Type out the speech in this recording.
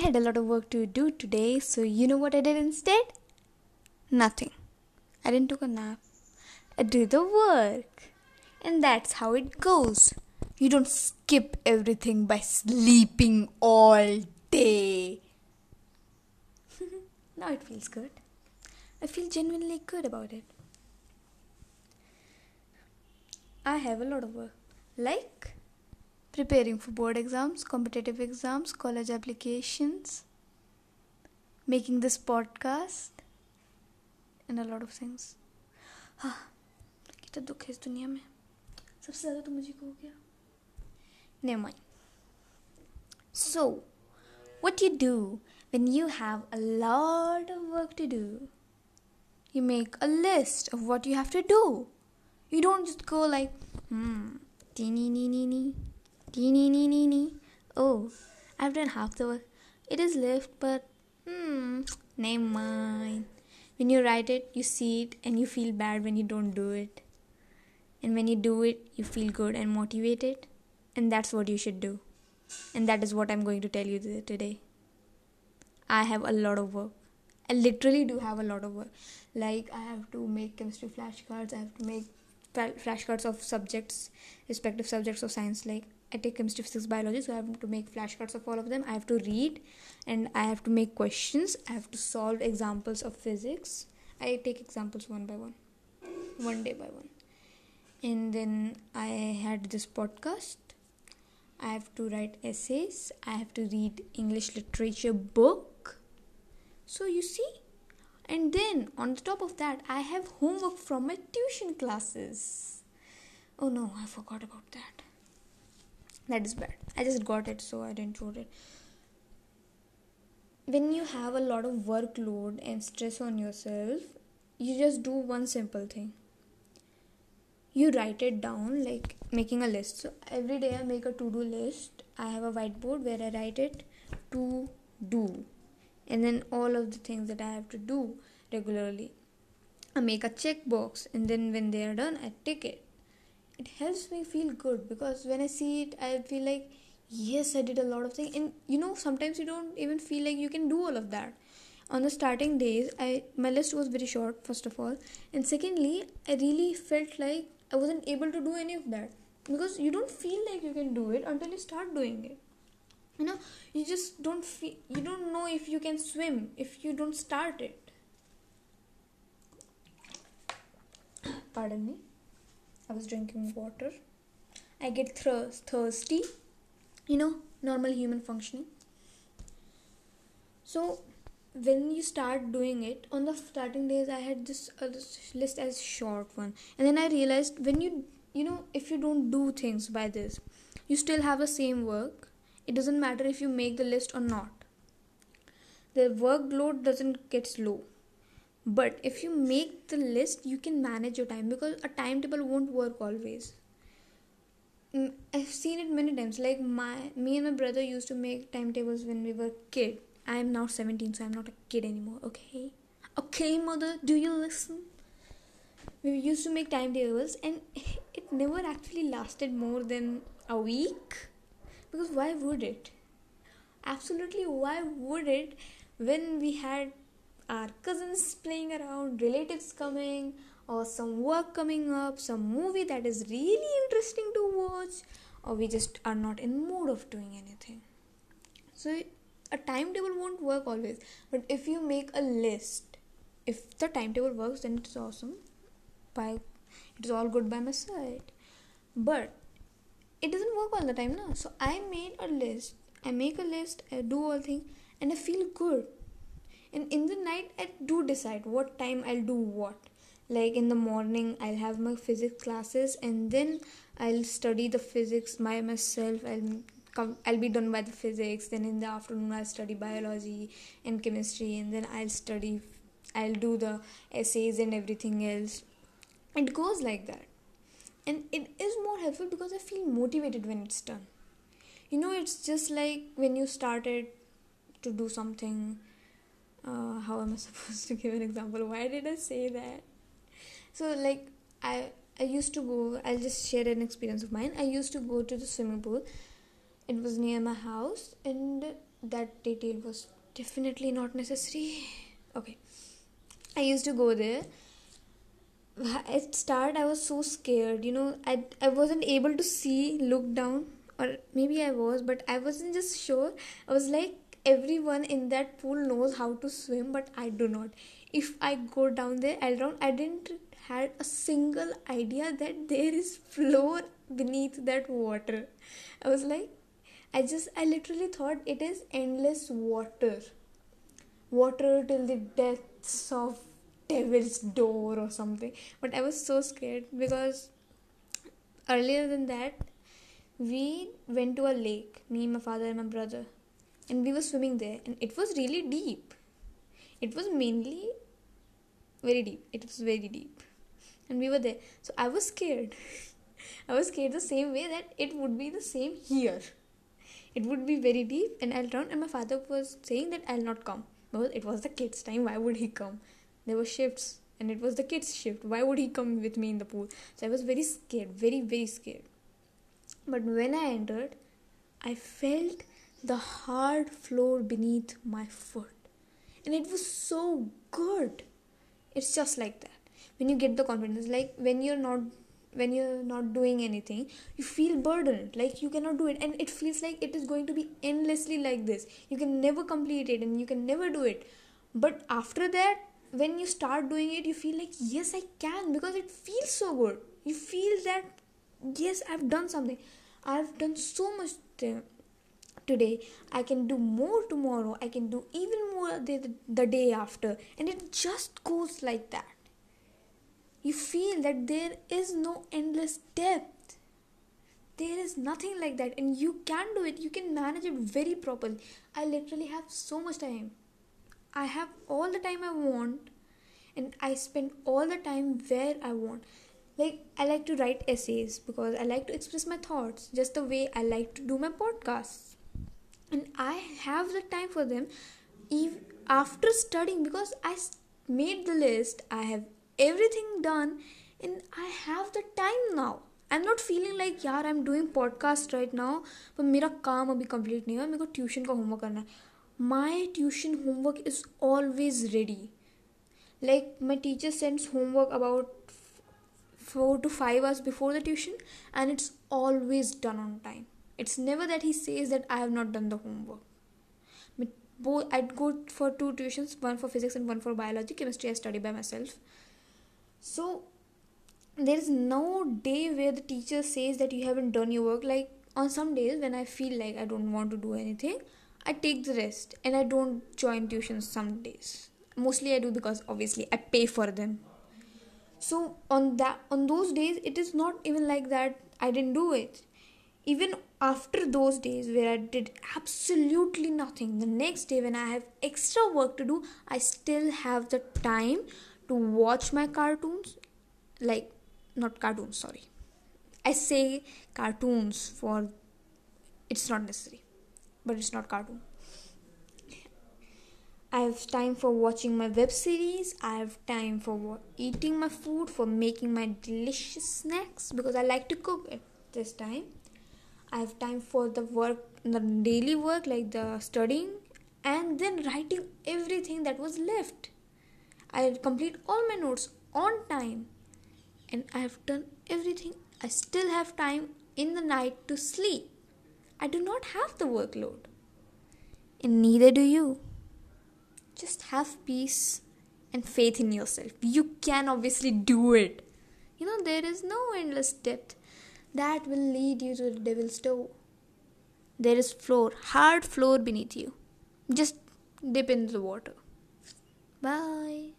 had a lot of work to do today, so you know what I did instead? Nothing. I didn't take a nap. I did the work. And that's how it goes. You don't skip everything by sleeping all day. now it feels good. I feel genuinely good about it. I have a lot of work. Like preparing for board exams, competitive exams, college applications, making this podcast, and a lot of things. हाँ कितना दुख है इस दुनिया में सबसे ज़्यादा तो मुझे को हो गया Never mind. So, what you do when you have a lot of work to do? You make a list of what you have to do. You don't just go like, hmm, teeny nee nee nee, teeny nee nee nee. Oh, I've done half the work. It is left, but hmm, never mind. When you write it, you see it and you feel bad when you don't do it. And when you do it, you feel good and motivated. And that's what you should do. And that is what I'm going to tell you today. I have a lot of work. I literally do have a lot of work. Like, I have to make chemistry flashcards, I have to make flashcards of subjects, respective subjects of science. Like, I take chemistry, physics, biology, so I have to make flashcards of all of them. I have to read and I have to make questions. I have to solve examples of physics. I take examples one by one, one day by one. And then I had this podcast I have to write essays, I have to read English literature book. So you see, and then on the top of that, I have homework from my tuition classes. Oh no, I forgot about that. That is bad. I just got it, so I didn't wrote it. When you have a lot of workload and stress on yourself, you just do one simple thing. You write it down like making a list. So every day i make a to do list. I have a whiteboard where i write it to do. And then all of the things that i have to do regularly. I make a checkbox and then when they are done i tick it it helps me feel good because when i see it i feel like yes i did a lot of things and you know sometimes you don't even feel like you can do all of that on the starting days i my list was very short first of all and secondly i really felt like I wasn't able to do any of that because you don't feel like you can do it until you start doing it. You know, you just don't feel, you don't know if you can swim if you don't start it. Pardon me, I was drinking water. I get thirst, thirsty, you know, normal human functioning. So, when you start doing it on the starting days i had this, uh, this list as short one. And then i realized when you you know if you don't do things by this you still have the same work. It doesn't matter if you make the list or not. The workload doesn't get slow but if you make the list you can manage your time because a timetable won't work always mm, i've seen it many times like my me and my brother used to make timetables when we were kid I'm now 17, so I'm not a kid anymore, okay? Okay, mother, do you listen? We used to make timetables, and it never actually lasted more than a week. Because why would it? Absolutely, why would it when we had our cousins playing around, relatives coming, or some work coming up, some movie that is really interesting to watch, or we just are not in mood of doing anything. So a timetable won't work always. But if you make a list if the timetable works then it's awesome. By it's all good by my side. But it doesn't work all the time now so i made a list. I make a list i do all things and i feel good and in the night i do decide what time i'll do what. Like in the morning i'll have my physics classes and then i'll study the physics by myself. I'll come i'll be done by the physics. Then in the afternoon i'll study biology and chemistry and then i'll study i'll do the essays and everything else. It goes like that. And it is more helpful because i feel motivated when it's done. You know it's just like when you started to do something uh, how am i supposed to give an example why did i say that so like i i used to go i'll just share an experience of mine i used to go to the swimming pool it was near my house and that detail was definitely not necessary. Okay. I used to go there. At start I was so scared, you know, I I wasn't able to see, look down, or maybe I was, but I wasn't just sure. I was like everyone in that pool knows how to swim, but I do not. If I go down there, I'll drown. I didn't had a single idea that there is floor beneath that water. I was like, I just, I literally thought it is endless water. Water till the depths of devil's door or something. But I was so scared because earlier than that, we went to a lake, me, my father, and my brother, and we were swimming there, and it was really deep. It was mainly very deep. It was very deep, and we were there. So I was scared. I was scared the same way that it would be the same here. It would be very deep, and I'll drown. And my father was saying that I'll not come. Well, it was the kids' time. Why would he come? There were shifts, and it was the kids' shift. Why would he come with me in the pool? So I was very scared, very very scared. But when I entered, I felt the hard floor beneath my foot. And it was so good. It's just like that. When you get the confidence, like when you're not when you're not doing anything you feel burdened. Like you cannot do it. And it feels like it is going to be endlessly like this. You can never complete it and you can never do it. But after that when you start doing it you feel like yes i can because it feels so good. You feel that yes i've done something. I've done so much today. I can do more tomorrow. I can do even more the, the day after. And it just goes like that. You feel that there is no endless depth. There is nothing like that. And you can do it. You can manage it very properly. I literally have so much time. I have all the time I want. And I spend all the time where I want like i like to write essays because i like to express my thoughts just the way i like to do my podcasts and i have the time for them even after studying because i made the list i have everything done and i have the time now i'm not feeling like yaar i'm doing podcast right now but मेरा काम अभी complete नहीं हुआ मेरे को tuition का homework करना है my tuition homework is always ready like my teacher sends homework about 4 to 5 hours before the tuition and it's always done on time it's never that he says that i have not done the homework. Both i'd go for two tuitions one for physics and one for biology chemistry i study by myself. So there is no day where the teacher says that you haven't done your work. Like on some days when i feel like i don't want to do anything i take the rest and i don't join tuitions some days. Mostly i do because obviously i pay for them. So on that on those days it is not even like that i didn't do it even after those days where i did absolutely nothing the next day when i have extra work to do i still have the time to watch my cartoons like not cartoons sorry i say cartoons for it's not necessary but it's not cartoon I have time for watching my web series. I have time for eating my food, for making my delicious snacks because I like to cook at this time. I have time for the work, the daily work like the studying, and then writing everything that was left. I complete all my notes on time, and I have done everything. I still have time in the night to sleep. I do not have the workload, and neither do you just have peace and faith in yourself. You can obviously do it. You know, there is no endless depth that will lead you to the devil's door. There is floor, hard floor beneath you. Just dip into the water. Bye.